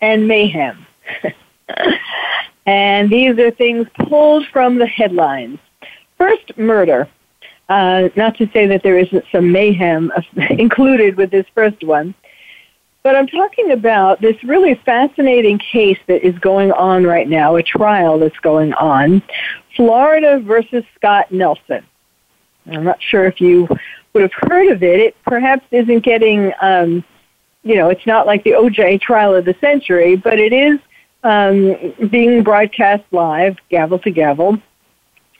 and mayhem. and these are things pulled from the headlines. First, murder. Uh, not to say that there isn't some mayhem included with this first one, but I'm talking about this really fascinating case that is going on right now, a trial that's going on, Florida versus Scott Nelson. I'm not sure if you would have heard of it. It perhaps isn't getting um, you know, it's not like the OJ trial of the century, but it is um, being broadcast live, gavel to gavel.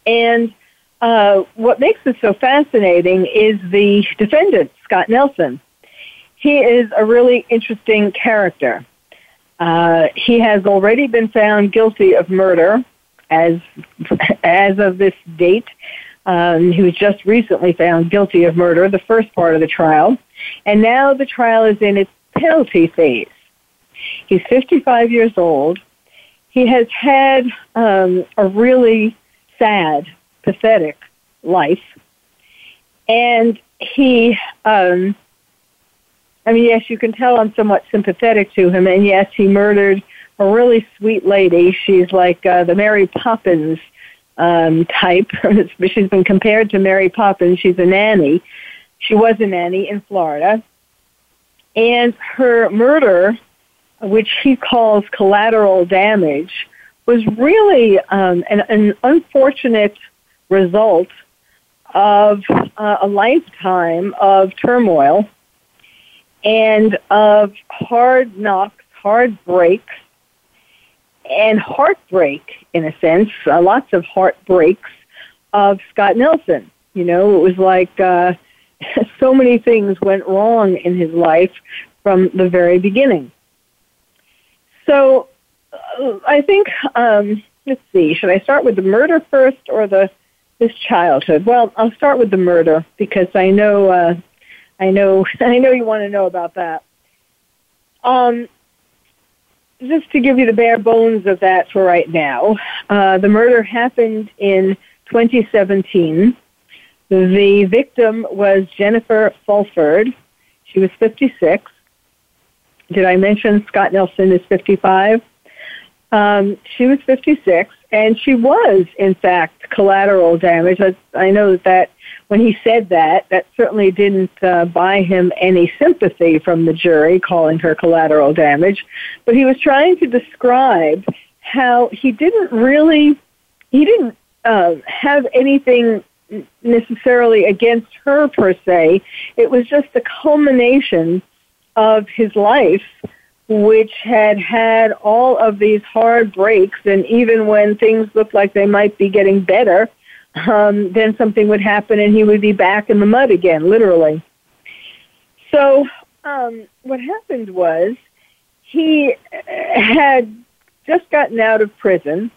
And uh, what makes it so fascinating is the defendant, Scott Nelson. He is a really interesting character. Uh, he has already been found guilty of murder as as of this date. Um, he was just recently found guilty of murder, the first part of the trial, and now the trial is in its penalty phase. He's 55 years old. He has had um, a really sad, pathetic life. And he, um, I mean, yes, you can tell I'm somewhat sympathetic to him. And yes, he murdered a really sweet lady. She's like uh, the Mary Poppins um, type. She's been compared to Mary Poppins. She's a nanny. She was a nanny in Florida. And her murder, which he calls collateral damage, was really um, an, an, unfortunate result of uh, a lifetime of turmoil and of hard knocks, hard breaks, and heartbreak, in a sense, uh, lots of heartbreaks of Scott Nelson. You know, it was like uh, so many things went wrong in his life from the very beginning. So uh, I think, um, let's see, should I start with the murder first or the his childhood? Well, I'll start with the murder because I know, uh, I know, I know you want to know about that. Um, just to give you the bare bones of that for right now, uh, the murder happened in 2017. The victim was Jennifer Fulford. She was 56. Did I mention Scott Nelson is 55? Um, she was 56, and she was, in fact, collateral damage. I, I know that, that when he said that, that certainly didn't uh, buy him any sympathy from the jury, calling her collateral damage. But he was trying to describe how he didn't really, he didn't uh, have anything necessarily against her per se. It was just the culmination of his life, which had had all of these hard breaks, and even when things looked like they might be getting better, um, then something would happen and he would be back in the mud again, literally. So um, what happened was he had just gotten out of prison,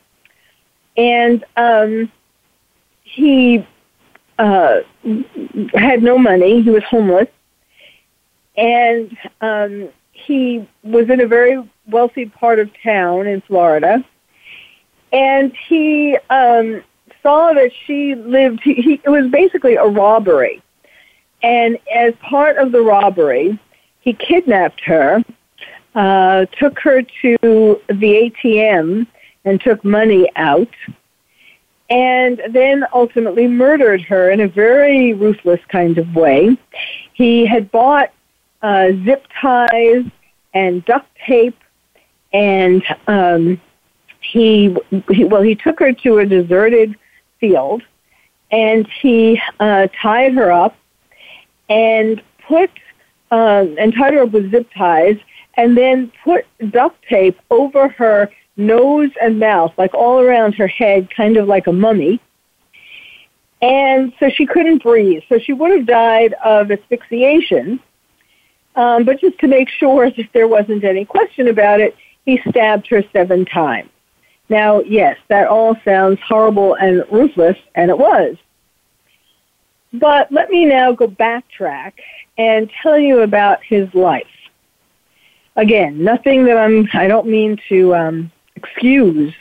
and um, he uh, had no money. He was homeless. And um, he was in a very wealthy part of town in Florida. And he um, saw that she lived, he, he, it was basically a robbery. And as part of the robbery, he kidnapped her, uh, took her to the ATM, and took money out and then ultimately murdered her in a very ruthless kind of way. He had bought uh, zip ties and duct tape, and um, he, he well he took her to a deserted field, and he uh, tied her up and put uh, and tied her up with zip ties, and then put duct tape over her nose and mouth, like all around her head, kind of like a mummy. And so she couldn't breathe. So she would have died of asphyxiation. Um, but just to make sure that there wasn't any question about it, he stabbed her seven times. Now, yes, that all sounds horrible and ruthless, and it was. But let me now go backtrack and tell you about his life. Again, nothing that I'm, I don't mean to um, excuse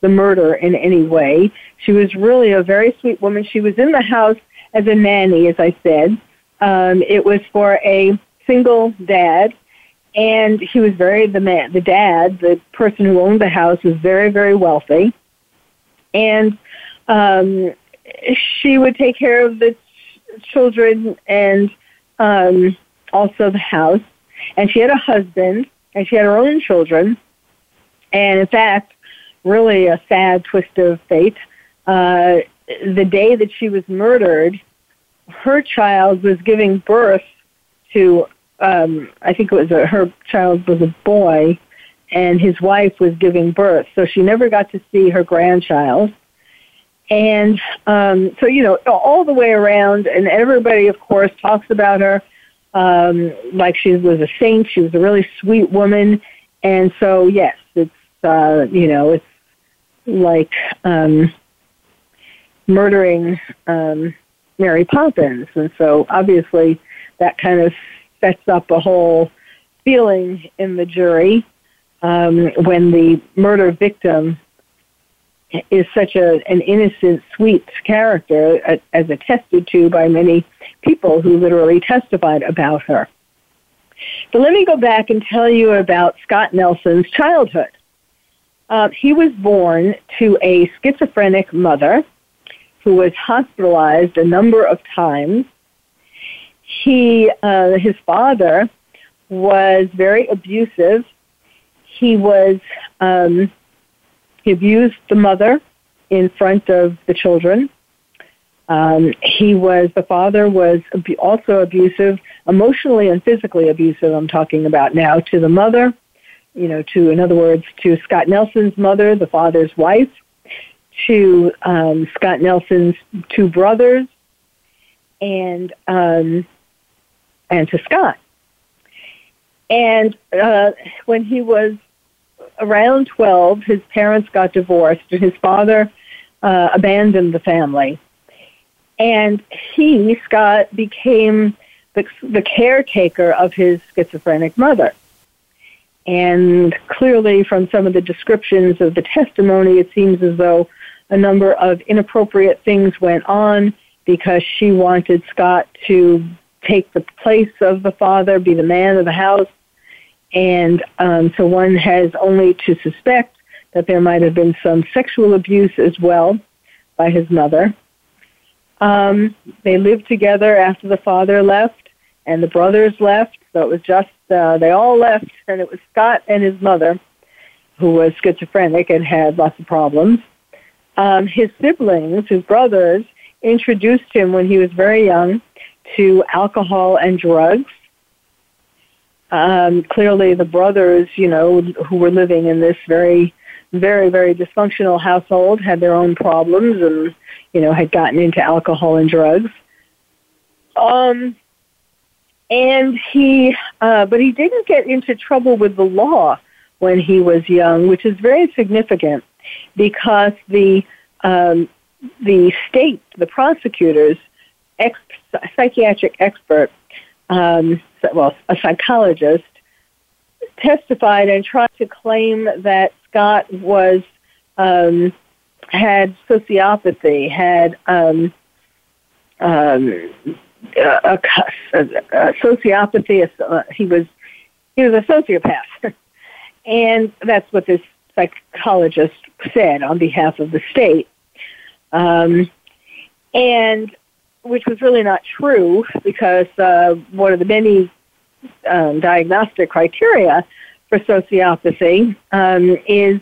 the murder in any way. She was really a very sweet woman. She was in the house as a nanny, as I said. Um, it was for a single dad, and he was very the man, the dad, the person who owned the house was very, very wealthy, and um, she would take care of the children and um, also the house. And she had a husband, and she had her own children. And in fact, really a sad twist of fate. Uh, the day that she was murdered, her child was giving birth to, um, I think it was a, her child was a boy, and his wife was giving birth. So she never got to see her grandchild. And um, so, you know, all the way around, and everybody, of course, talks about her um, like she was a saint. She was a really sweet woman. And so, yes, uh, you know, it's like um, murdering um, Mary Poppins. And so, obviously, that kind of sets up a whole feeling in the jury um, when the murder victim is such a, an innocent, sweet character, as attested to by many people who literally testified about her. But let me go back and tell you about Scott Nelson's childhood. Uh, he was born to a schizophrenic mother who was hospitalized a number of times. He, uh, his father, was very abusive. He was um, he abused the mother in front of the children. Um, he was the father was also abusive, emotionally and physically abusive. I'm talking about now to the mother, you know, to in other words, to Scott Nelson's mother, the father's wife, to um, Scott Nelson's two brothers, and um, and to Scott. And uh, when he was around 12, his parents got divorced, and his father uh, abandoned the family. And he, Scott, became the, the caretaker of his schizophrenic mother. And clearly, from some of the descriptions of the testimony, it seems as though a number of inappropriate things went on because she wanted Scott to take the place of the father, be the man of the house, and um, so one has only to suspect that there might have been some sexual abuse as well by his mother. Um, they lived together after the father left and the brothers left. So it was just, uh, they all left, and it was Scott and his mother, who was schizophrenic and had lots of problems. Um, his siblings, his brothers, introduced him when he was very young to alcohol and drugs um, clearly the brothers, you know, who were living in this very, very, very dysfunctional household had their own problems and, you know, had gotten into alcohol and drugs. Um, and he, uh, but he didn't get into trouble with the law when he was young, which is very significant because the, um, the state, the prosecutors, ex- psychiatric expert, um, well, a psychologist, testified and tried to claim that Scott was um, had sociopathy, had um, um, a, a, a sociopathy. Uh, he was he was a sociopath, and that's what this psychologist said on behalf of the state. Um, and which was really not true because uh, one of the many um, diagnostic criteria for sociopathy um, is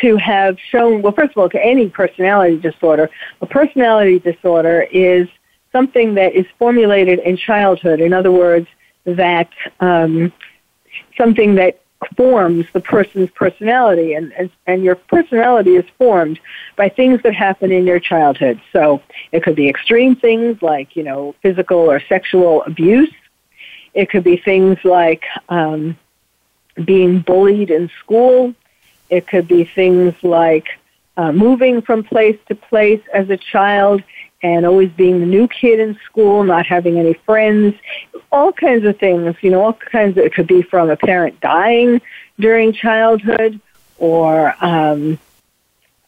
to have shown, well, first of all, to any personality disorder, a personality disorder is something that is formulated in childhood. In other words, that um, something that forms the person's personality and, and and your personality is formed by things that happen in your childhood so it could be extreme things like you know physical or sexual abuse it could be things like um being bullied in school. It could be things like uh, moving from place to place as a child and always being the new kid in school, not having any friends, all kinds of things, you know, all kinds of, it could be from a parent dying during childhood or, um,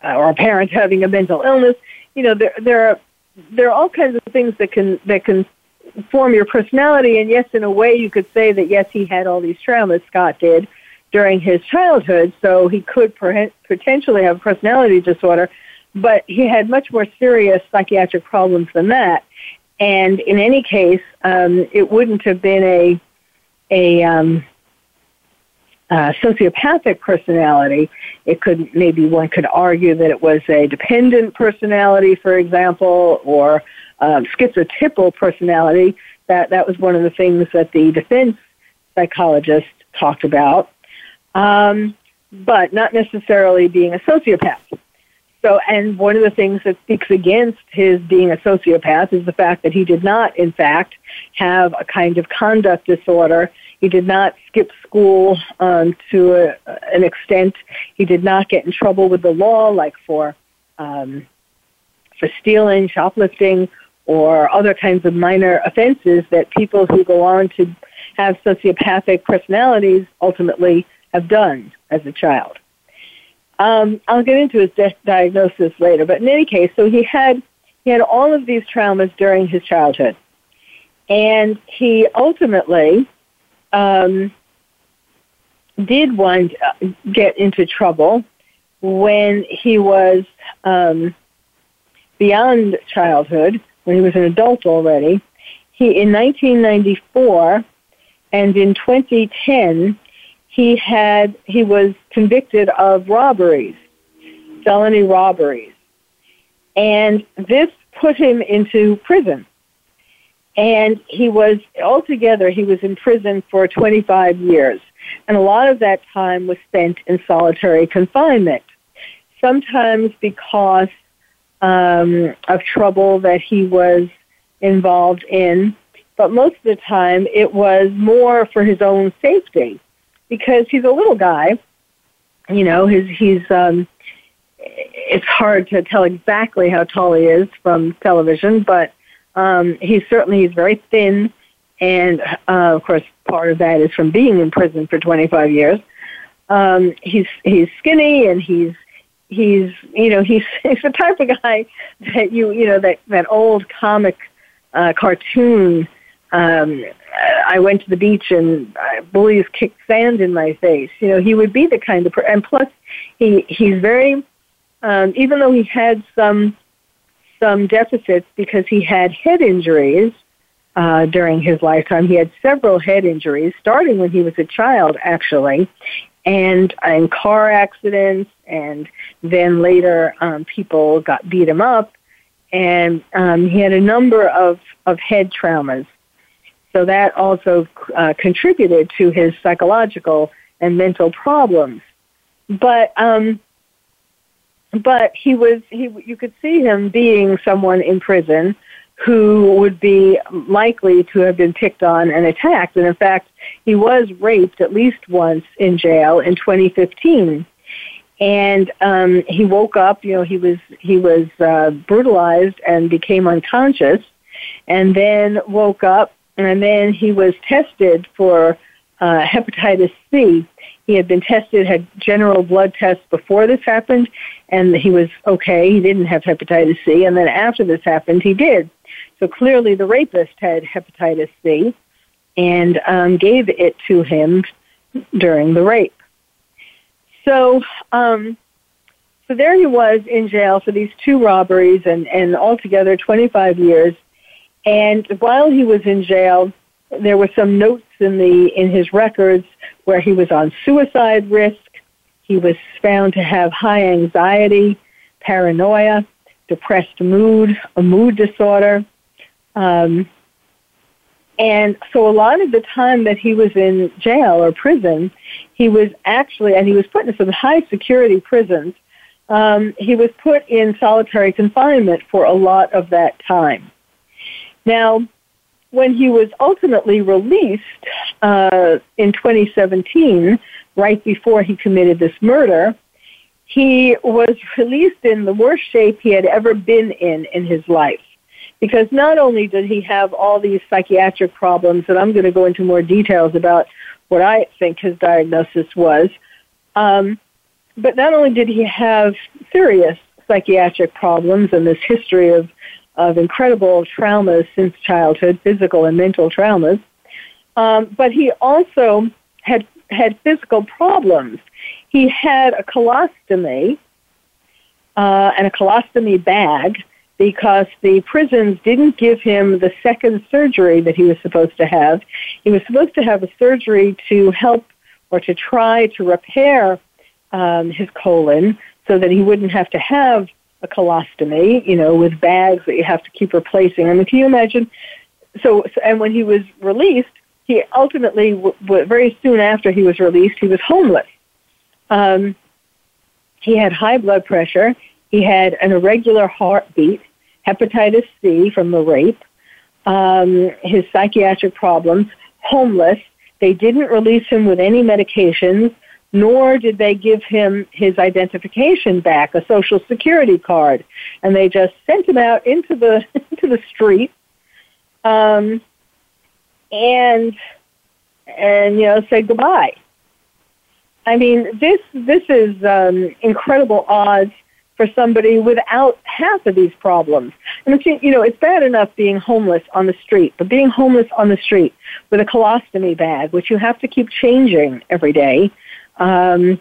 or a parent having a mental illness. You know, there, there are, there are all kinds of things that can, that can form your personality. And yes, in a way you could say that yes, he had all these traumas, Scott did, during his childhood, so he could per- potentially have a personality disorder but he had much more serious psychiatric problems than that. And in any case, um, it wouldn't have been a a um, uh, sociopathic personality. It could maybe one could argue that it was a dependent personality, for example, or um, schizotypal personality. That that was one of the things that the defense psychologist talked about, um, but not necessarily being a sociopath. So, and one of the things that speaks against his being a sociopath is the fact that he did not, in fact, have a kind of conduct disorder. He did not skip school um, to a, an extent. He did not get in trouble with the law, like for um, for stealing, shoplifting, or other kinds of minor offenses that people who go on to have sociopathic personalities ultimately have done as a child. Um, I'll get into his de- diagnosis later, but in any case, so he had he had all of these traumas during his childhood, and he ultimately um, did one uh, get into trouble when he was um, beyond childhood, when he was an adult already. He in 1994 and in 2010 he had he was convicted of robberies, felony robberies, and this put him into prison. And he was altogether he was in prison for 25 years, and a lot of that time was spent in solitary confinement. Sometimes because um, of trouble that he was involved in, but most of the time it was more for his own safety because he's a little guy. You know, his he's um it's hard to tell exactly how tall he is from television, but um he's certainly he's very thin and uh, of course part of that is from being in prison for 25 years. Um he's he's skinny and he's he's you know he's he's the type of guy that you you know that that old comic uh cartoon um I went to the beach and uh, bullies kicked sand in my face. You know, he would be the kind of person. And plus, he he's very, um, even though he had some some deficits because he had head injuries uh, during his lifetime. He had several head injuries, starting when he was a child, actually, and in car accidents, and then later um, people got beat him up, and um, he had a number of of head traumas so that also uh, contributed to his psychological and mental problems. But um, but he was he you could see him being someone in prison who would be likely to have been picked on and attacked. And in fact, he was raped at least once in jail in 2015. And um, he woke up. You know, he was he was uh, brutalized and became unconscious, and then woke up and then he was tested for uh, hepatitis C. He had been tested, had general blood tests before this happened, and he was okay. He didn't have hepatitis C, and then after this happened, he did. So clearly, the rapist had hepatitis C, and um, gave it to him during the rape. So, um, so there he was in jail for these two robberies, and and altogether 25 years. And while he was in jail, there were some notes in the in his records where he was on suicide risk. He was found to have high anxiety, paranoia, depressed mood, a mood disorder. Um, and so a lot of the time that he was in jail or prison, he was actually, and he was put in some high security prisons, um, he was put in solitary confinement for a lot of that time. Now, when he was ultimately released uh, in 2017 right before he committed this murder, he was released in the worst shape he had ever been in in his life. Because not only did he have all these psychiatric problems, and I'm going to go into more details about what I think his diagnosis was, um, but not only did he have serious psychiatric problems and this history of, of incredible traumas since childhood, physical and mental traumas, um, but he also had had physical problems. He had a colostomy uh, and a colostomy bag because the prisons didn't give him the second surgery that he was supposed to have. He was supposed to have a surgery to help or to try to repair um, his colon so that he wouldn't have to have a colostomy, you know, with bags that you have to keep replacing. I mean, can you imagine? So, and when he was released, he ultimately, very soon after he was released, he was homeless. Um, he had high blood pressure. He had an irregular heartbeat, hepatitis C from the rape, um, his psychiatric problems, homeless. They didn't release him with any medications, nor did they give him his identification back, a social security card, and they just sent him out into the into the street. Um, and and you know said goodbye. I mean, this this is um, incredible odds for somebody without half of these problems. And it's, you know, it's bad enough being homeless on the street, but being homeless on the street with a colostomy bag, which you have to keep changing every day, um,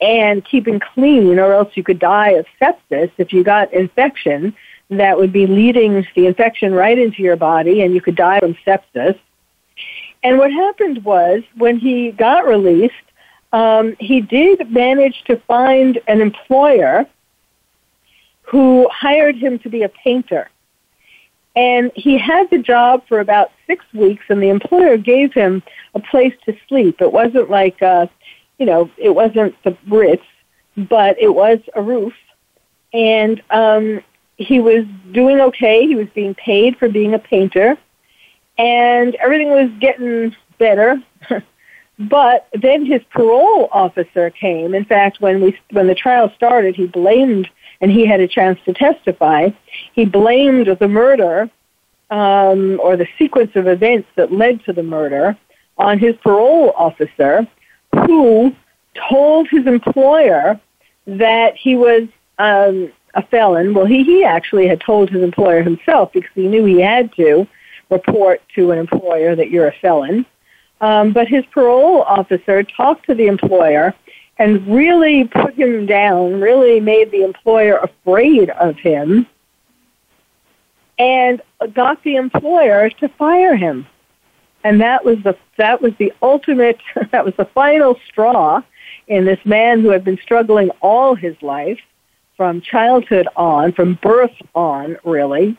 and keeping clean, or else you could die of sepsis if you got infection that would be leading the infection right into your body, and you could die from sepsis. And what happened was when he got released, um, he did manage to find an employer who hired him to be a painter. And he had the job for about six weeks, and the employer gave him a place to sleep. It wasn't like, uh, you know, it wasn't the Ritz, but it was a roof. And um, he was doing okay. He was being paid for being a painter, and everything was getting better. but then his parole officer came. In fact, when we when the trial started, he blamed and he had a chance to testify. He blamed the murder um, or the sequence of events that led to the murder on his parole officer, who told his employer that he was um, a felon. Well, he, he actually had told his employer himself because he knew he had to report to an employer that you're a felon. Um, but his parole officer talked to the employer and really put him down, really made the employer afraid of him, and got the employer to fire him. And that was the that was the ultimate that was the final straw in this man who had been struggling all his life from childhood on, from birth on, really.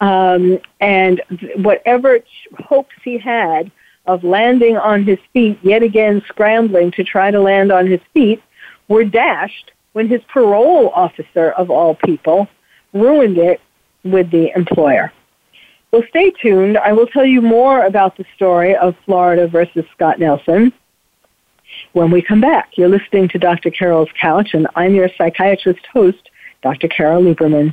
Um, and whatever hopes he had of landing on his feet, yet again scrambling to try to land on his feet, were dashed when his parole officer, of all people, ruined it with the employer. Well, stay tuned. I will tell you more about the story of Florida versus Scott Nelson when we come back. You're listening to Dr. Carol's Couch, and I'm your psychiatrist host, Dr. Carol Lieberman.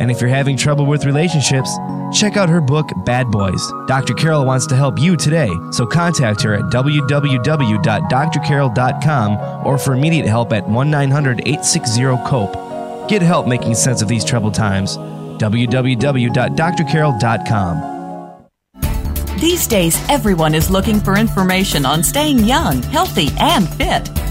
And if you're having trouble with relationships, check out her book, Bad Boys. Dr. Carol wants to help you today, so contact her at www.drcarol.com or for immediate help at 1 900 860 COPE. Get help making sense of these troubled times. www.drcarol.com. These days, everyone is looking for information on staying young, healthy, and fit.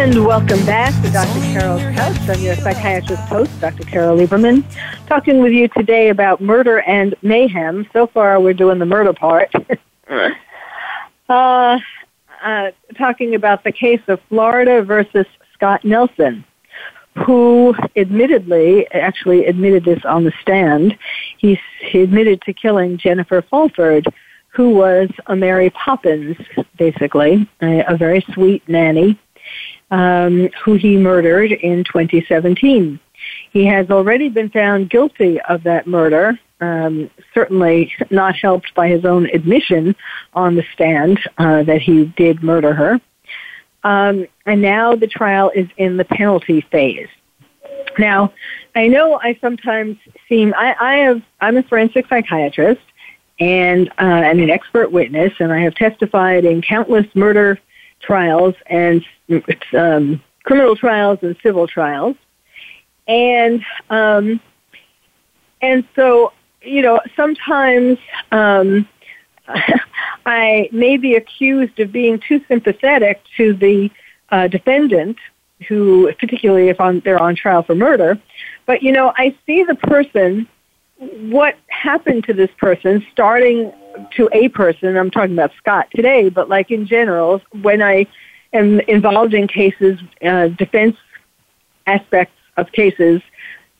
And welcome back to Dr. Carol's Couch. I'm your psychiatrist host, Dr. Carol Lieberman, talking with you today about murder and mayhem. So far, we're doing the murder part. uh, uh, talking about the case of Florida versus Scott Nelson, who admittedly, actually admitted this on the stand, he, he admitted to killing Jennifer Fulford, who was a Mary Poppins, basically, a, a very sweet nanny um, who he murdered in 2017. He has already been found guilty of that murder, um, certainly not helped by his own admission on the stand uh, that he did murder her. Um, and now the trial is in the penalty phase. Now, I know I sometimes seem I, I have I'm a forensic psychiatrist and uh, and an expert witness, and I have testified in countless murder trials and um, criminal trials and civil trials, and um, and so you know sometimes um, I may be accused of being too sympathetic to the uh, defendant, who particularly if on, they're on trial for murder. But you know, I see the person, what happened to this person, starting to a person. I'm talking about Scott today, but like in general, when I am involved in cases, uh, defense aspects of cases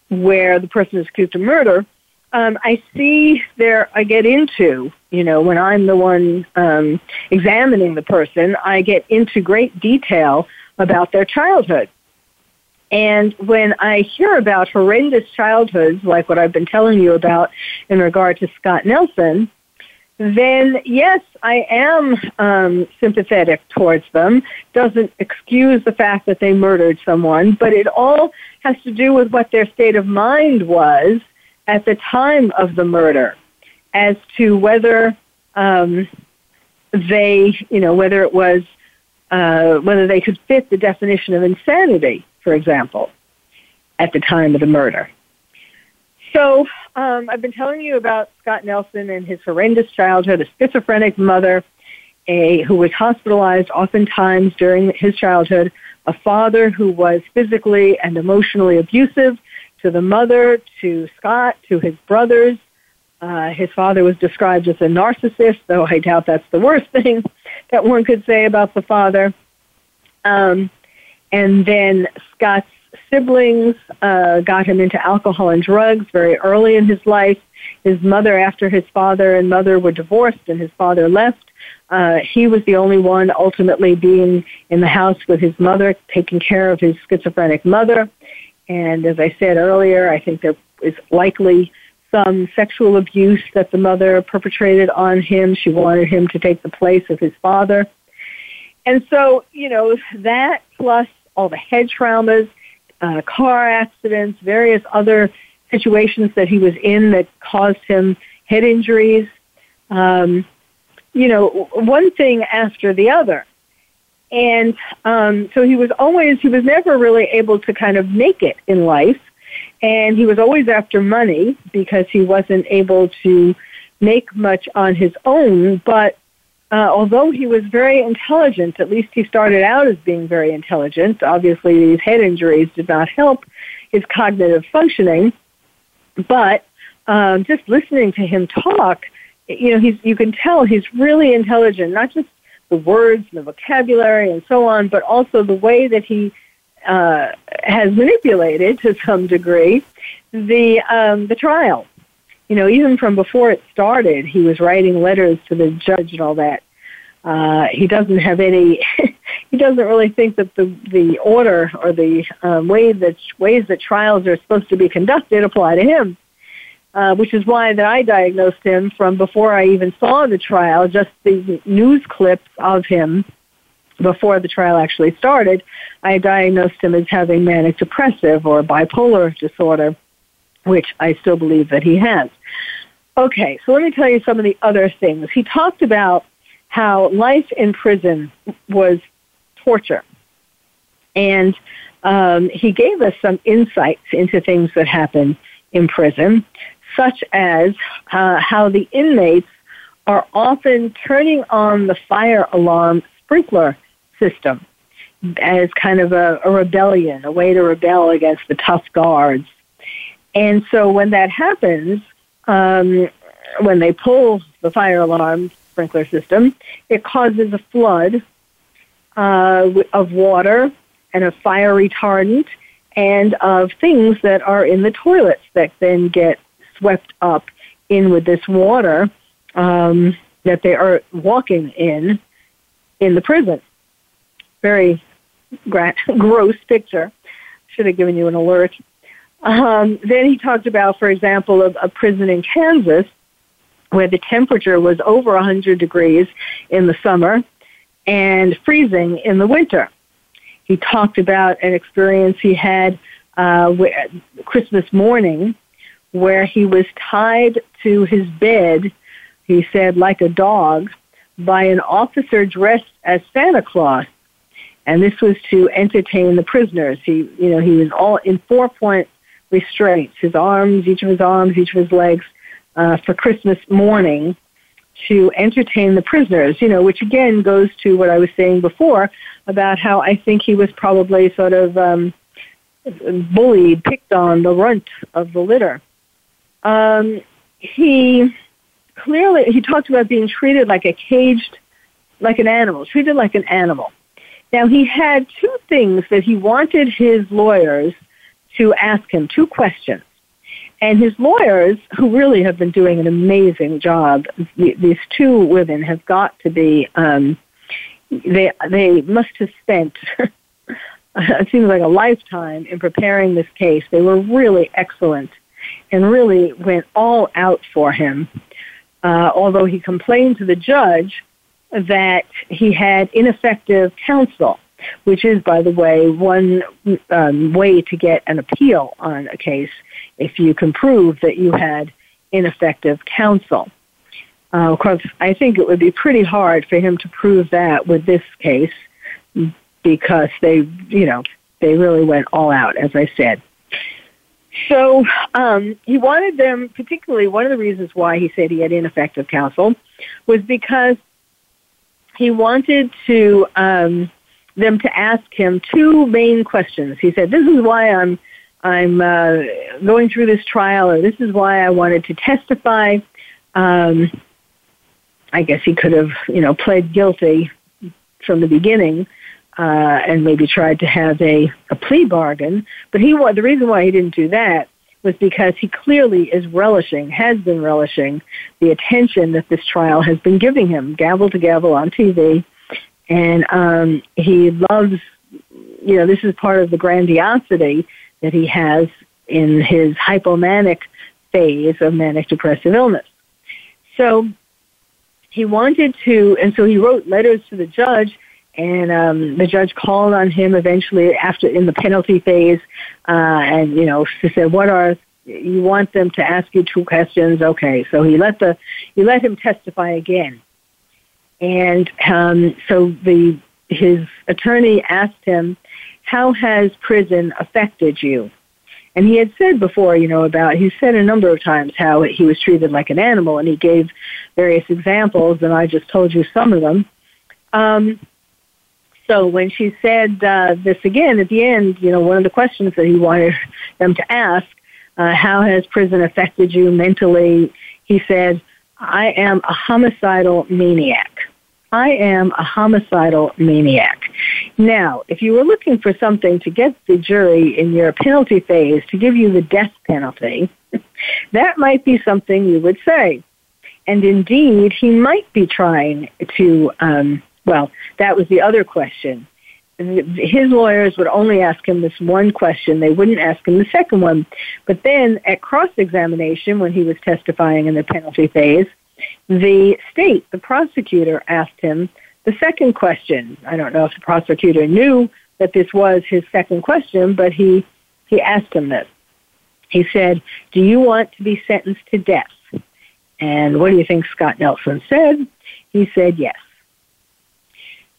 where the person is accused of murder, um, I see there, I get into, you know, when I'm the one um, examining the person, I get into great detail about their childhood. And when I hear about horrendous childhoods, like what I've been telling you about in regard to Scott Nelson, then yes, I am um, sympathetic towards them. Doesn't excuse the fact that they murdered someone, but it all has to do with what their state of mind was at the time of the murder, as to whether um, they, you know, whether it was uh, whether they could fit the definition of insanity, for example, at the time of the murder. So um, I've been telling you about Scott Nelson and his horrendous childhood, a schizophrenic mother, a who was hospitalized oftentimes during his childhood, a father who was physically and emotionally abusive to the mother, to Scott, to his brothers. Uh, his father was described as a narcissist, though I doubt that's the worst thing that one could say about the father. Um, and then Scott's siblings uh, got him into alcohol and drugs very early in his life. His mother, after his father and mother were divorced and his father left, uh, he was the only one ultimately being in the house with his mother, taking care of his schizophrenic mother. And as I said earlier, I think there is likely some sexual abuse that the mother perpetrated on him. She wanted him to take the place of his father. And so, you know, that plus all the head traumas, uh, car accidents, various other situations that he was in that caused him head injuries. Um, you know, one thing after the other. And um, so he was always, he was never really able to kind of make it in life. And he was always after money because he wasn't able to make much on his own. But uh, although he was very intelligent, at least he started out as being very intelligent. Obviously, these head injuries did not help his cognitive functioning, but um, just listening to him talk, you know, he's you can tell he's really intelligent. Not just the words and the vocabulary and so on, but also the way that he uh, has manipulated to some degree the um, the trial you know, even from before it started, he was writing letters to the judge and all that. Uh, he doesn't have any. he doesn't really think that the the order or the um, way that ways that trials are supposed to be conducted apply to him. Uh, which is why that I diagnosed him from before I even saw the trial. Just the news clips of him before the trial actually started, I diagnosed him as having manic depressive or bipolar disorder, which I still believe that he has. Okay, so let me tell you some of the other things. He talked about how life in prison was torture. And um, he gave us some insights into things that happen in prison, such as uh, how the inmates are often turning on the fire alarm sprinkler system as kind of a, a rebellion, a way to rebel against the tough guards. And so when that happens, um, when they pull the fire alarm sprinkler system, it causes a flood uh, of water and of fire retardant and of things that are in the toilets that then get swept up in with this water um, that they are walking in in the prison. Very gra- gross picture. Should have given you an alert. Um, then he talked about, for example, a, a prison in Kansas where the temperature was over 100 degrees in the summer and freezing in the winter. He talked about an experience he had uh, Christmas morning where he was tied to his bed, he said, like a dog, by an officer dressed as Santa Claus. And this was to entertain the prisoners. He, you know, he was all in four point restraints, his arms, each of his arms, each of his legs, uh, for Christmas morning to entertain the prisoners, you know, which again goes to what I was saying before about how I think he was probably sort of um, bullied, picked on, the runt of the litter. Um, he clearly, he talked about being treated like a caged, like an animal, treated like an animal. Now, he had two things that he wanted his lawyers – to ask him two questions. And his lawyers, who really have been doing an amazing job, these two women have got to be, um, they, they must have spent, it seems like a lifetime in preparing this case. They were really excellent and really went all out for him. Uh, although he complained to the judge that he had ineffective counsel which is, by the way, one um, way to get an appeal on a case if you can prove that you had ineffective counsel. Uh, of course, I think it would be pretty hard for him to prove that with this case because they, you know, they really went all out, as I said. So um, he wanted them, particularly one of the reasons why he said he had ineffective counsel was because he wanted to um, them to ask him two main questions. He said, "This is why I'm I'm uh, going through this trial, or this is why I wanted to testify." Um, I guess he could have, you know, pled guilty from the beginning uh, and maybe tried to have a, a plea bargain. But he the reason why he didn't do that was because he clearly is relishing, has been relishing the attention that this trial has been giving him, gavel to gavel on TV and um, he loves, you know, this is part of the grandiosity that he has in his hypomanic phase of manic depressive illness. So he wanted to, and so he wrote letters to the judge, and um, the judge called on him eventually after in the penalty phase, uh, and you know, she said, "What are you want them to ask you two questions?" Okay, so he let the he let him testify again, and um, so the his attorney asked him, "How has prison affected you?" And he had said before, you know, about, he said a number of times how he was treated like an animal, and he gave various examples, and I just told you some of them. Um, so when she said uh, this again at the end, you know, one of the questions that he wanted them to ask, uh, how has prison affected you mentally? He said, I am a homicidal maniac. I am a homicidal maniac. Now, if you were looking for something to get the jury in your penalty phase to give you the death penalty, that might be something you would say. And indeed, he might be trying to, um, well, that was the other question. His lawyers would only ask him this one question. They wouldn't ask him the second one. But then at cross examination, when he was testifying in the penalty phase, the state, the prosecutor, asked him the second question. I don't know if the prosecutor knew that this was his second question, but he, he asked him this. He said, Do you want to be sentenced to death? And what do you think Scott Nelson said? He said yes.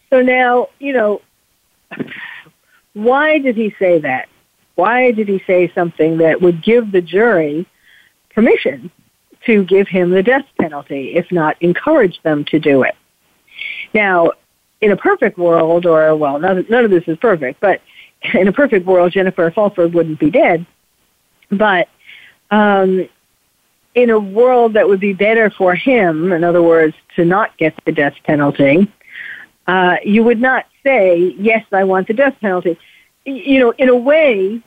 So now, you know, why did he say that? Why did he say something that would give the jury permission to give him the death penalty, if not encourage them to do it. Now, in a perfect world, or well, none, none of this is perfect, but in a perfect world, Jennifer Fulford wouldn't be dead. But um, in a world that would be better for him, in other words, to not get the death penalty, uh, you would not say, yes, I want the death penalty. You know, in a way,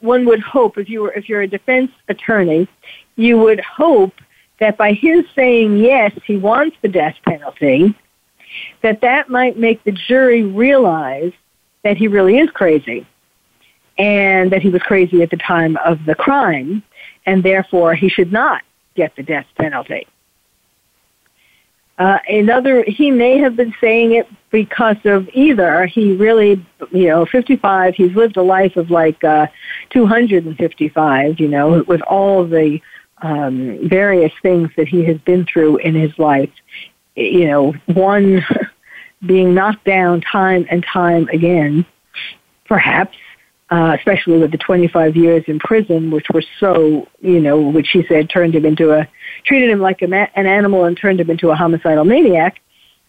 one would hope if you were if you're a defense attorney, you would hope that by his saying yes, he wants the death penalty, that that might make the jury realize that he really is crazy and that he was crazy at the time of the crime and therefore he should not get the death penalty. Uh, another, he may have been saying it because of either he really, you know, 55, he's lived a life of like uh, 255, you know, with all the um, various things that he has been through in his life. You know, one being knocked down time and time again, perhaps, uh, especially with the 25 years in prison, which were so, you know, which he said turned him into a, treated him like a ma- an animal and turned him into a homicidal maniac.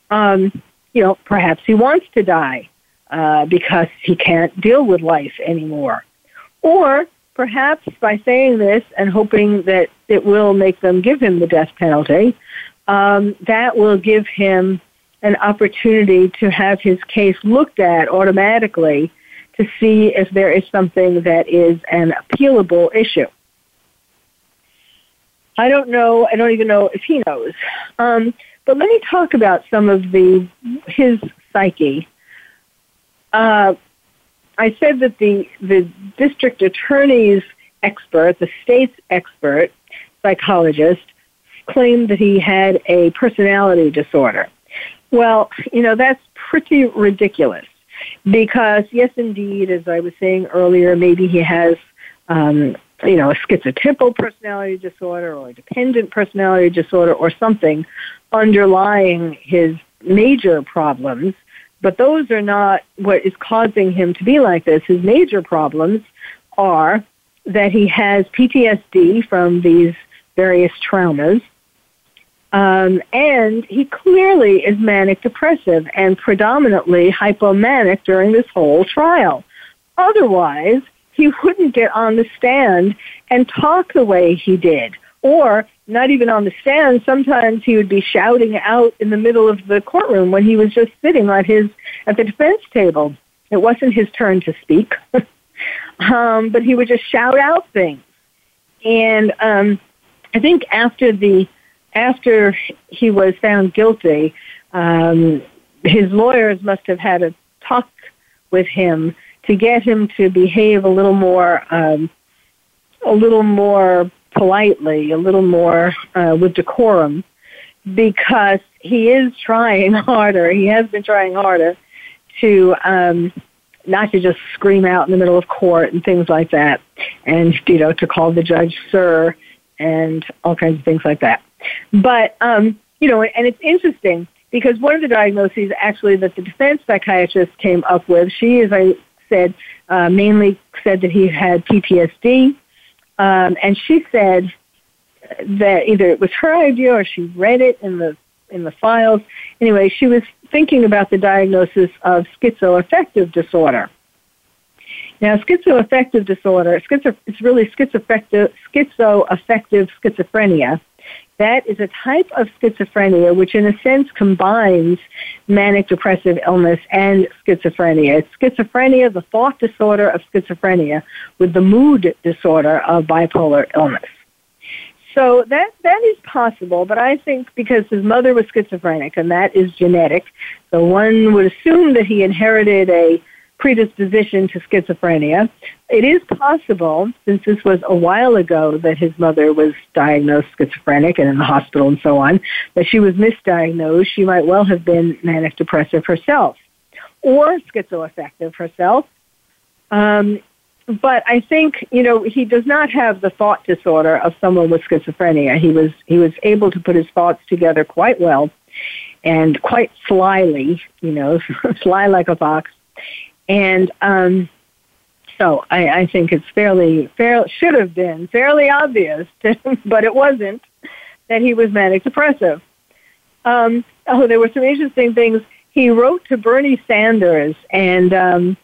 Um, you know, perhaps he wants to die uh, because he can't deal with life anymore. Or perhaps by saying this and hoping that it will make them give him the death penalty, um, that will give him an opportunity to have his case looked at automatically to see if there is something that is an appealable issue. I don't know. I don't even know if he knows. Um, but let me talk about some of the his psyche. Uh, I said that the the district attorney's expert, the state's expert psychologist, claimed that he had a personality disorder. Well, you know that's pretty ridiculous because yes, indeed, as I was saying earlier, maybe he has. Um, you know, a schizotypal personality disorder or a dependent personality disorder or something underlying his major problems but those are not what is causing him to be like this. His major problems are that he has PTSD from these various traumas, um, and he clearly is manic depressive and predominantly hypomanic during this whole trial. Otherwise, he wouldn't get on the stand and talk the way he did or not even on the stand. Sometimes he would be shouting out in the middle of the courtroom when he was just sitting at his at the defense table. It wasn't his turn to speak, um, but he would just shout out things. And um, I think after the after he was found guilty, um, his lawyers must have had a talk with him to get him to behave a little more um, a little more politely, a little more uh, with decorum, because he is trying harder. He has been trying harder to um, not to just scream out in the middle of court and things like that, and you know to call the judge sir and all kinds of things like that. But um, you know, and it's interesting because one of the diagnoses actually that the defense psychiatrist came up with, she, as I said uh, mainly said that he had PTSD, um, and she said that either it was her idea or she read it in the in the files. Anyway, she was thinking about the diagnosis of schizoaffective disorder. Now, schizoaffective disorder, schizo, it's really schizoaffective, schizoaffective schizophrenia. That is a type of schizophrenia which, in a sense, combines manic depressive illness and schizophrenia. It's schizophrenia, the thought disorder of schizophrenia, with the mood disorder of bipolar illness. So that that is possible, but I think because his mother was schizophrenic and that is genetic, so one would assume that he inherited a predisposition to schizophrenia. It is possible, since this was a while ago that his mother was diagnosed schizophrenic and in the hospital and so on, that she was misdiagnosed. She might well have been manic depressive herself or schizoaffective herself. Um, but I think you know he does not have the thought disorder of someone with schizophrenia. He was he was able to put his thoughts together quite well, and quite slyly, you know, sly like a fox. And um, so I, I think it's fairly fair should have been fairly obvious, to, but it wasn't that he was manic depressive. Um, oh, there were some interesting things. He wrote to Bernie Sanders and. Um,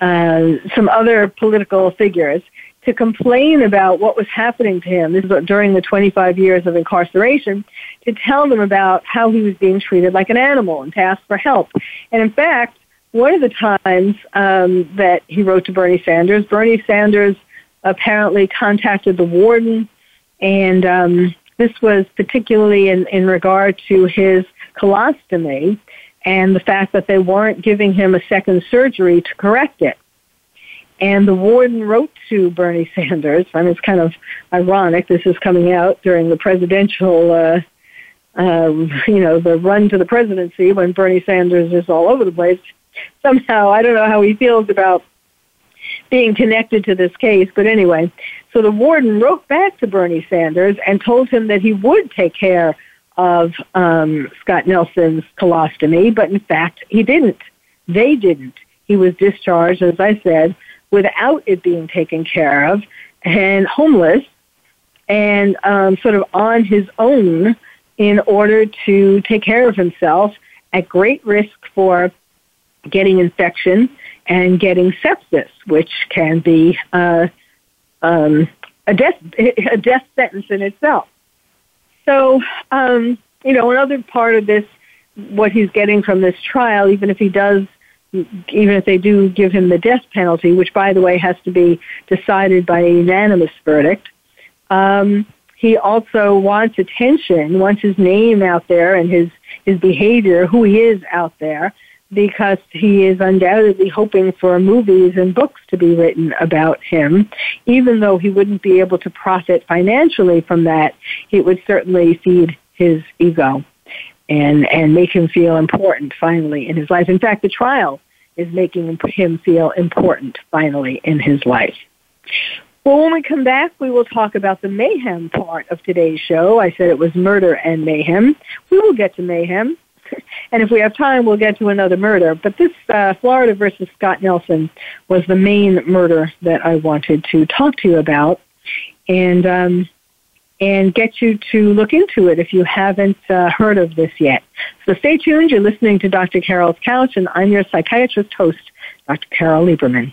uh, some other political figures to complain about what was happening to him. This is during the 25 years of incarceration, to tell them about how he was being treated like an animal and to ask for help. And in fact, one of the times um, that he wrote to Bernie Sanders, Bernie Sanders apparently contacted the warden, and um, this was particularly in, in regard to his colostomy and the fact that they weren't giving him a second surgery to correct it. And the warden wrote to Bernie Sanders. I mean, it's kind of ironic. This is coming out during the presidential, uh, uh, you know, the run to the presidency when Bernie Sanders is all over the place. Somehow, I don't know how he feels about being connected to this case, but anyway. So the warden wrote back to Bernie Sanders and told him that he would take care of um, Scott Nelson's colostomy, but in fact, he didn't. They didn't. He was discharged, as I said, without it being taken care of and homeless and um, sort of on his own in order to take care of himself at great risk for getting infection and getting sepsis, which can be uh, um, a death a death sentence in itself. So, um, you know, another part of this, what he's getting from this trial, even if he does, even if they do give him the death penalty, which, by the way, has to be decided by a unanimous verdict, um, he also wants attention, wants his name out there and his, his behavior, who he is out there, because he is undoubtedly hoping for movies and books to be written about him. Even though he wouldn't be able to profit financially from that, it would certainly feed his ego and, and make him feel important finally in his life. In fact, the trial is making him feel important finally in his life. Well, when we come back, we will talk about the mayhem part of today's show. I said it was murder and mayhem. We will get to mayhem. And if we have time, we'll get to another murder. But this uh, Florida versus Scott Nelson was the main murder that I wanted to talk to you about, and um, and get you to look into it if you haven't uh, heard of this yet. So stay tuned. You're listening to Dr. Carole's Couch, and I'm your psychiatrist host, Dr. Carole Lieberman.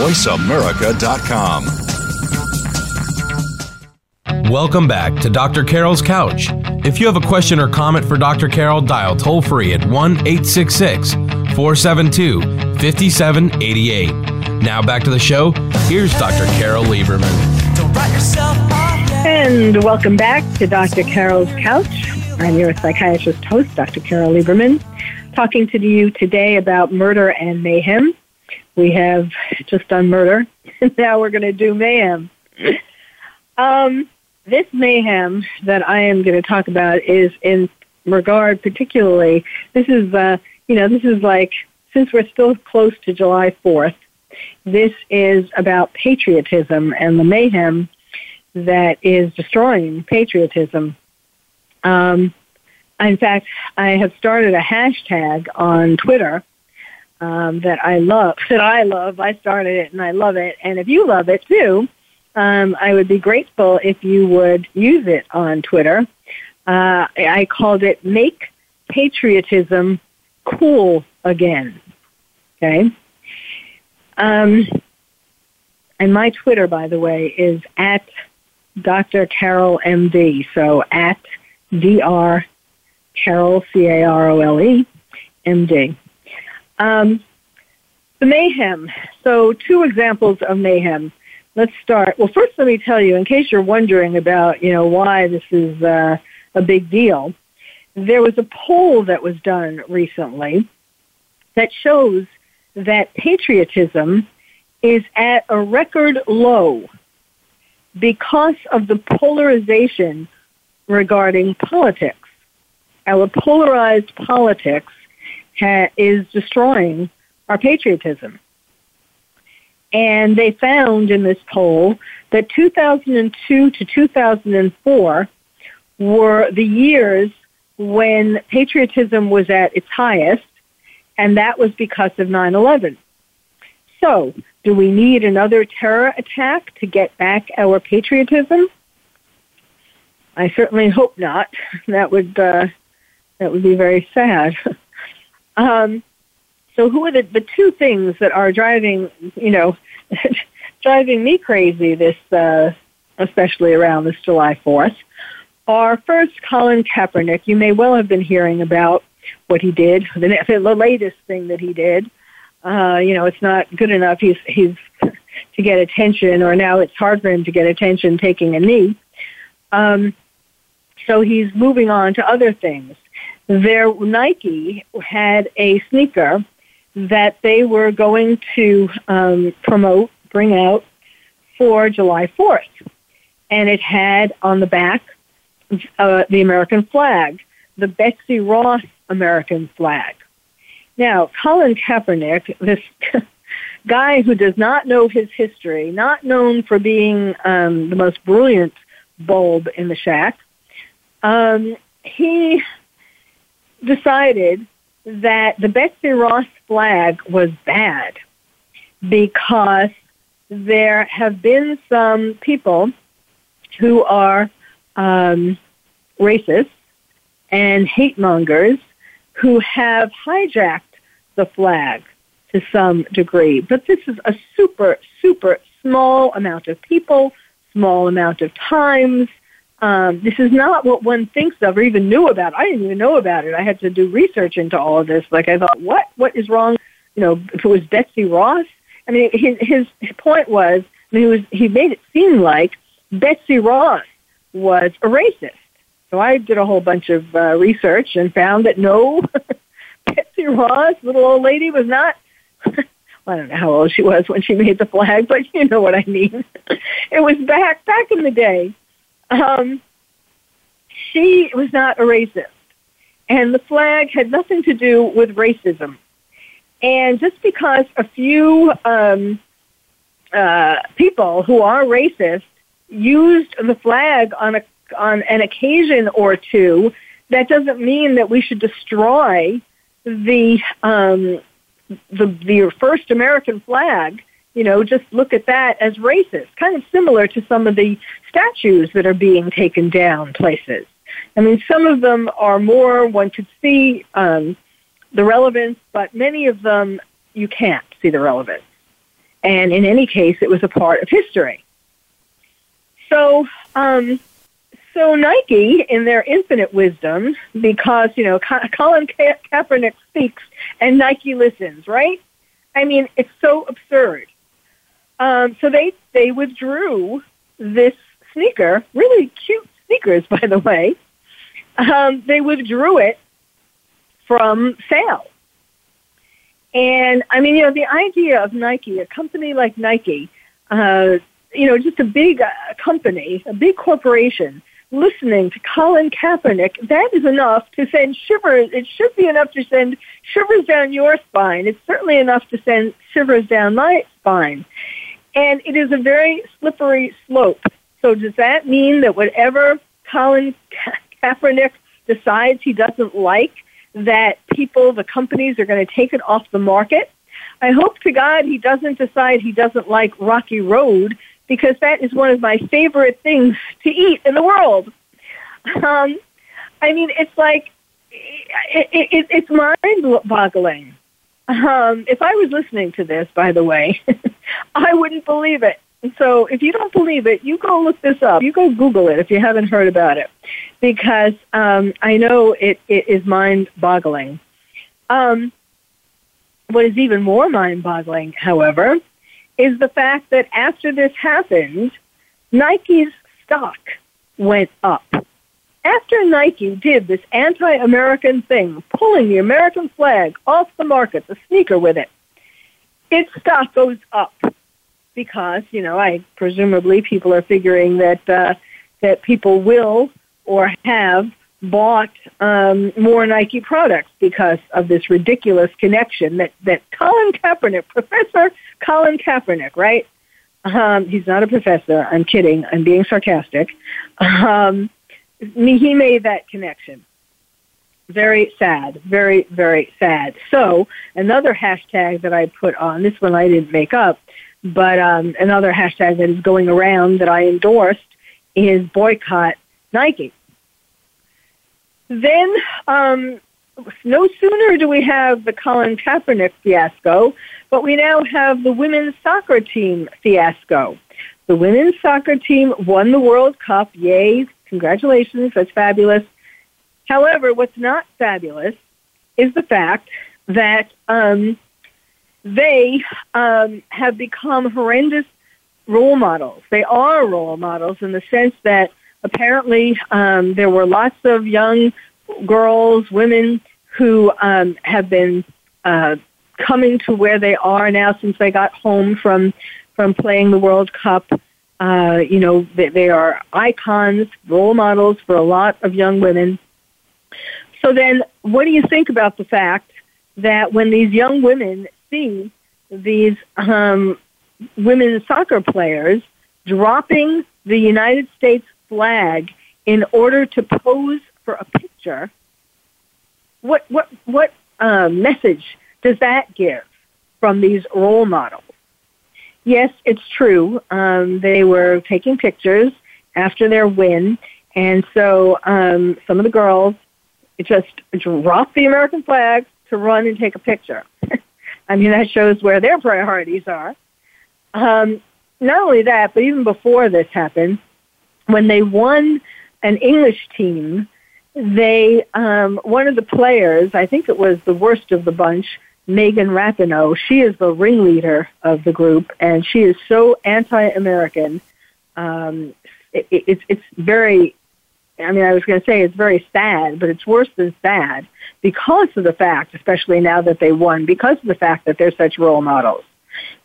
VoiceAmerica.com. Welcome back to Dr. Carole's Couch. If you have a question or comment for Dr. Carole, dial toll free at 1 866 472 5788. Now back to the show. Here's Dr. Carole Lieberman. And welcome back to Dr. Carole's Couch. I'm your psychiatrist host, Dr. Carole Lieberman, talking to you today about murder and mayhem. We have just done murder, now we're going to do mayhem. Um, this mayhem that I am going to talk about is in regard particularly, this is, uh, you know, this is like, since we're still close to July 4th, this is about patriotism and the mayhem that is destroying patriotism. Um, in fact, I have started a hashtag on Twitter um, that I love. That I love. I started it and I love it. And if you love it too, um, I would be grateful if you would use it on Twitter. Uh, I called it "Make Patriotism Cool Again." Okay. Um, and my Twitter, by the way, is at Dr. Carole MD. So at Dr. Carole C A R O L E M D. Um, the mayhem. So two examples of mayhem. Let's start. Well, first, let me tell you, in case you're wondering about, you know, why this is uh, a big deal. There was a poll that was done recently that shows that patriotism is at a record low because of the polarization regarding politics. Our polarized politics ha- is destroying our patriotism. And they found in this poll that 2002 to 2004 were the years when patriotism was at its highest, and that was because of 9 11. So, do we need another terror attack to get back our patriotism? I certainly hope not. That would uh, that would be very sad. um, so, who are the, the two things that are driving you know driving me crazy this uh, especially around this July Fourth? Are first Colin Kaepernick. You may well have been hearing about what he did, the, the latest thing that he did uh, you know, it's not good enough. He's he's to get attention, or now it's hard for him to get attention taking a knee. Um, so he's moving on to other things. Their Nike had a sneaker that they were going to um, promote, bring out for July 4th. And it had on the back uh, the American flag, the Betsy Ross American flag. Now, Colin Kaepernick, this guy who does not know his history, not known for being um, the most brilliant bulb in the shack, um, he decided that the Betsy Ross flag was bad because there have been some people who are um, racist and hate mongers who have hijacked the flag to some degree. But this is a super, super small amount of people, small amount of times. Um, this is not what one thinks of or even knew about. I didn't even know about it. I had to do research into all of this. Like I thought, what? What is wrong? You know, if it was Betsy Ross. I mean, his his point was, I mean, he was he made it seem like Betsy Ross was a racist. So I did a whole bunch of uh, research and found that no, Betsy Ross, little old lady, was not. I don't know how old she was when she made the flag, but you know what I mean. it was back back in the day. Um, she was not a racist, and the flag had nothing to do with racism. And just because a few um, uh, people who are racist used the flag on a on an occasion or two, that doesn't mean that we should destroy the um, the the first American flag. You know, just look at that as racist. Kind of similar to some of the statues that are being taken down places. I mean, some of them are more one could see um, the relevance, but many of them you can't see the relevance. And in any case, it was a part of history. So, um, so Nike, in their infinite wisdom, because you know Colin Ka- Kaepernick speaks and Nike listens, right? I mean, it's so absurd. Um, so they they withdrew this sneaker, really cute sneakers, by the way. Um, they withdrew it from sale. And I mean, you know, the idea of Nike, a company like Nike, uh, you know, just a big uh, company, a big corporation, listening to Colin Kaepernick, that is enough to send shivers. It should be enough to send shivers down your spine. It's certainly enough to send shivers down my spine. And it is a very slippery slope. So does that mean that whatever Colin Ka- Kaepernick decides he doesn't like, that people, the companies are going to take it off the market? I hope to God he doesn't decide he doesn't like Rocky Road because that is one of my favorite things to eat in the world. Um, I mean, it's like it, it, it's mind-boggling. Um, if I was listening to this, by the way, I wouldn't believe it. So if you don't believe it, you go look this up. You go Google it if you haven't heard about it, because um, I know it, it is mind-boggling. Um, what is even more mind-boggling, however, is the fact that after this happened, Nike's stock went up. After Nike did this anti-American thing, pulling the American flag off the market, the sneaker with it, its stock goes up because, you know, I presumably people are figuring that uh, that people will or have bought um, more Nike products because of this ridiculous connection that, that Colin Kaepernick, Professor Colin Kaepernick, right? Um, he's not a professor. I'm kidding. I'm being sarcastic. Um, he made that connection. Very sad. Very, very sad. So another hashtag that I put on, this one I didn't make up, but um, another hashtag that is going around that I endorsed is boycott Nike. Then, um, no sooner do we have the Colin Kaepernick fiasco, but we now have the women's soccer team fiasco. The women's soccer team won the World Cup. Yay. Congratulations. That's fabulous. However, what's not fabulous is the fact that um, they um, have become horrendous role models. They are role models in the sense that apparently um, there were lots of young girls, women who um, have been uh, coming to where they are now since they got home from from playing the World Cup. Uh, you know, they, they are icons, role models for a lot of young women. So then, what do you think about the fact that when these young women see these um, women soccer players dropping the United States flag in order to pose for a picture, what what what uh, message does that give from these role models? Yes, it's true. Um, they were taking pictures after their win, and so um, some of the girls just dropped the American flag to run and take a picture. I mean, that shows where their priorities are. Um, not only that, but even before this happened, when they won an English team, they um, one of the players, I think it was the worst of the bunch, Megan Rapinoe. She is the ringleader of the group, and she is so anti-American. Um, it, it, it's it's very I mean, I was going to say it's very sad, but it's worse than sad because of the fact, especially now that they won, because of the fact that they're such role models.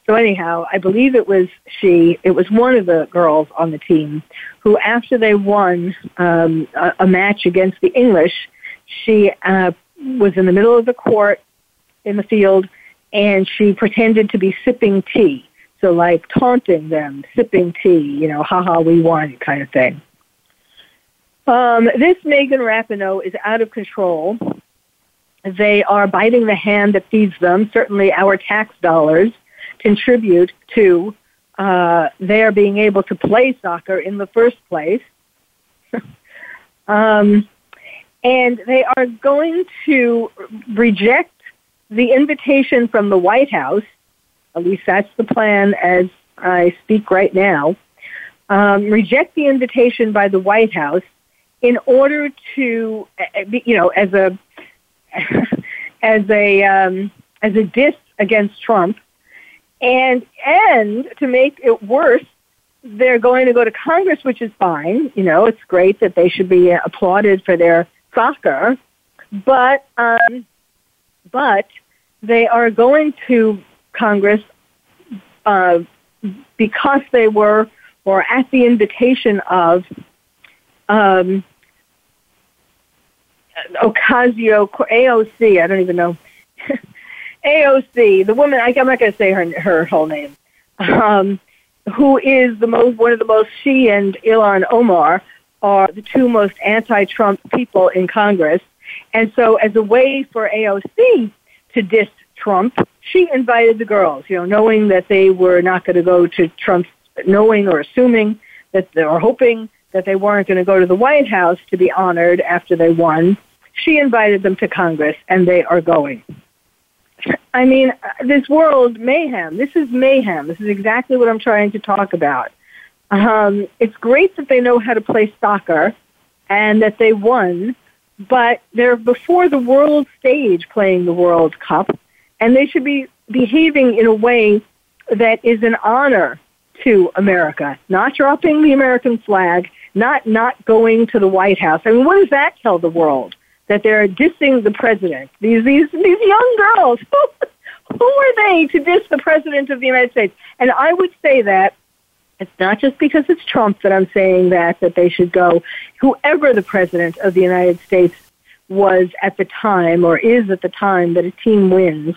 So anyhow, I believe it was she, it was one of the girls on the team who, after they won um, a, a match against the English, she uh, was in the middle of the court in the field and she pretended to be sipping tea. So like taunting them, sipping tea, you know, haha, we won kind of thing. Um, this Megan Rapinoe is out of control. They are biting the hand that feeds them. Certainly our tax dollars contribute to uh, their being able to play soccer in the first place. um, and they are going to reject the invitation from the White House. At least that's the plan as I speak right now. Um, reject the invitation by the White House in order to, uh, you know, as a as a um, as a diss against Trump, and and to make it worse, they're going to go to Congress, which is fine. You know, it's great that they should be applauded for their soccer, but um, but they are going to Congress uh, because they were or at the invitation of um, Ocasio AOC. I don't even know AOC, the woman. I, am not going to say her her whole name. Um, who is the most one of the most? She and Ilhan Omar are the two most anti-Trump people in Congress, and so as a way for AOC to diss Trump, she invited the girls. You know, knowing that they were not going to go to Trump's, knowing or assuming that they were hoping that they weren't going to go to the White House to be honored after they won. She invited them to Congress, and they are going. I mean, this world mayhem. This is mayhem. This is exactly what I'm trying to talk about. Um, it's great that they know how to play soccer and that they won, but they're before the world stage playing the World Cup, and they should be behaving in a way that is an honor to America, not dropping the American flag, not not going to the White House. I mean, what does that tell the world? that they're dissing the president. These these these young girls, who, who are they to diss the president of the United States? And I would say that it's not just because it's Trump that I'm saying that that they should go. Whoever the president of the United States was at the time or is at the time that a team wins,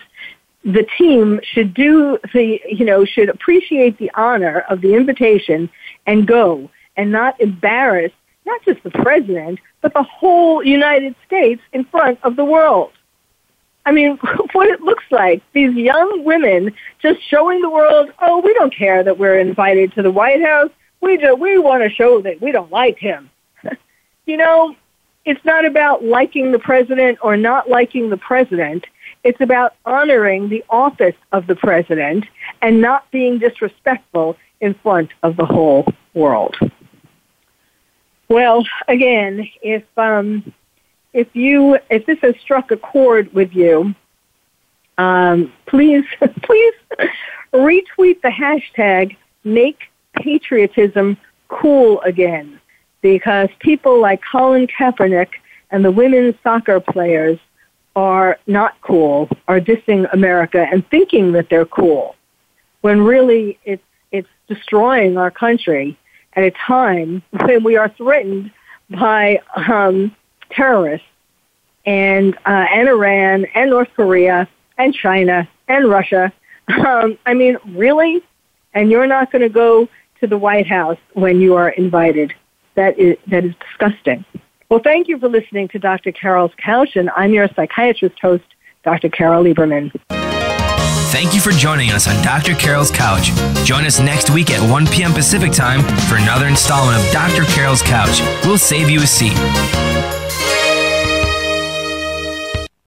the team should do the you know should appreciate the honor of the invitation and go and not embarrass not just the president, but the whole United States in front of the world. I mean, what it looks like, these young women just showing the world, oh, we don't care that we're invited to the White House. We do, we want to show that we don't like him. you know, it's not about liking the president or not liking the president. It's about honoring the office of the president and not being disrespectful in front of the whole world. Well, again, if um, if you if this has struck a chord with you, um, please please retweet the hashtag Make Patriotism Cool Again, because people like Colin Kaepernick and the women's soccer players are not cool, are dissing America and thinking that they're cool, when really it's it's destroying our country at a time when we are threatened by um, terrorists and uh, and Iran and North Korea and China and Russia. Um, I mean, really? And you're not going to go to the White House when you are invited? That is that is disgusting. Well, thank you for listening to Dr. Carole's Couch, and I'm your psychiatrist host, Dr. Carole Lieberman. Thank you for joining us on Dr. Carole's Couch. Join us next week at 1 p.m. Pacific Time for another installment of Dr. Carole's Couch. We'll save you a seat.